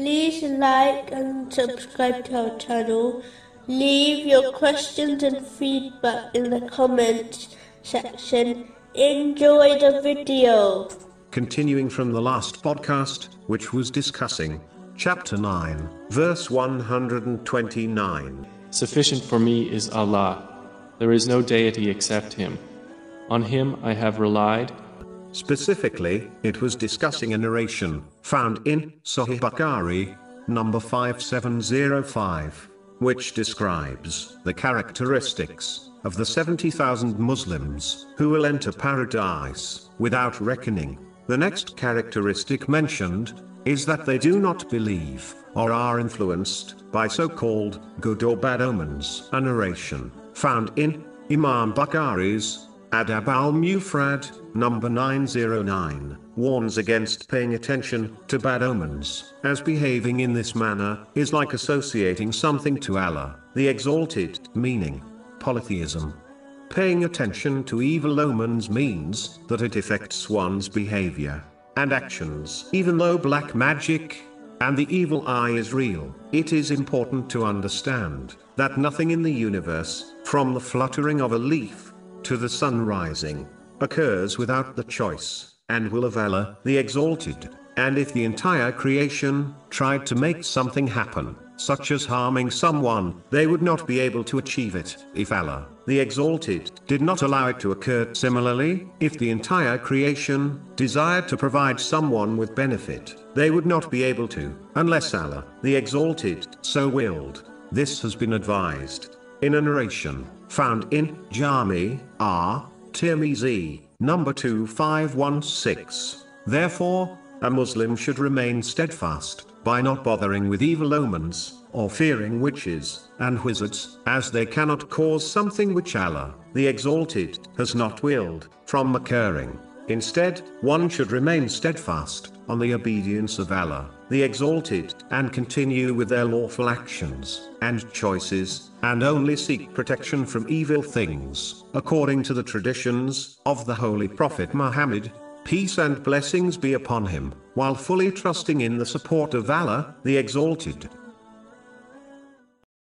like and subscribe to our channel. Leave your questions and feedback in the comments section. Enjoy the video. Continuing from the last podcast, which was discussing chapter 9, verse 129. Sufficient for me is Allah. There is no deity except Him. On Him I have relied. Specifically, it was discussing a narration found in Sahih Bukhari, number 5705, which describes the characteristics of the 70,000 Muslims who will enter paradise without reckoning. The next characteristic mentioned is that they do not believe or are influenced by so called good or bad omens. A narration found in Imam Bukhari's Adab al Mufrad, number 909, warns against paying attention to bad omens, as behaving in this manner is like associating something to Allah, the Exalted, meaning polytheism. Paying attention to evil omens means that it affects one's behavior and actions. Even though black magic and the evil eye is real, it is important to understand that nothing in the universe, from the fluttering of a leaf to the sun rising, occurs without the choice and will of Allah, the Exalted. And if the entire creation tried to make something happen, such as harming someone, they would not be able to achieve it, if Allah, the Exalted, did not allow it to occur. Similarly, if the entire creation desired to provide someone with benefit, they would not be able to, unless Allah, the Exalted, so willed. This has been advised in a narration found in Jami R. Tirmizi, number 2516. Therefore, a Muslim should remain steadfast by not bothering with evil omens, or fearing witches and wizards, as they cannot cause something which Allah, the Exalted, has not willed, from occurring. Instead, one should remain steadfast on the obedience of Allah, the Exalted, and continue with their lawful actions and choices, and only seek protection from evil things, according to the traditions of the Holy Prophet Muhammad, peace and blessings be upon him, while fully trusting in the support of Allah, the Exalted.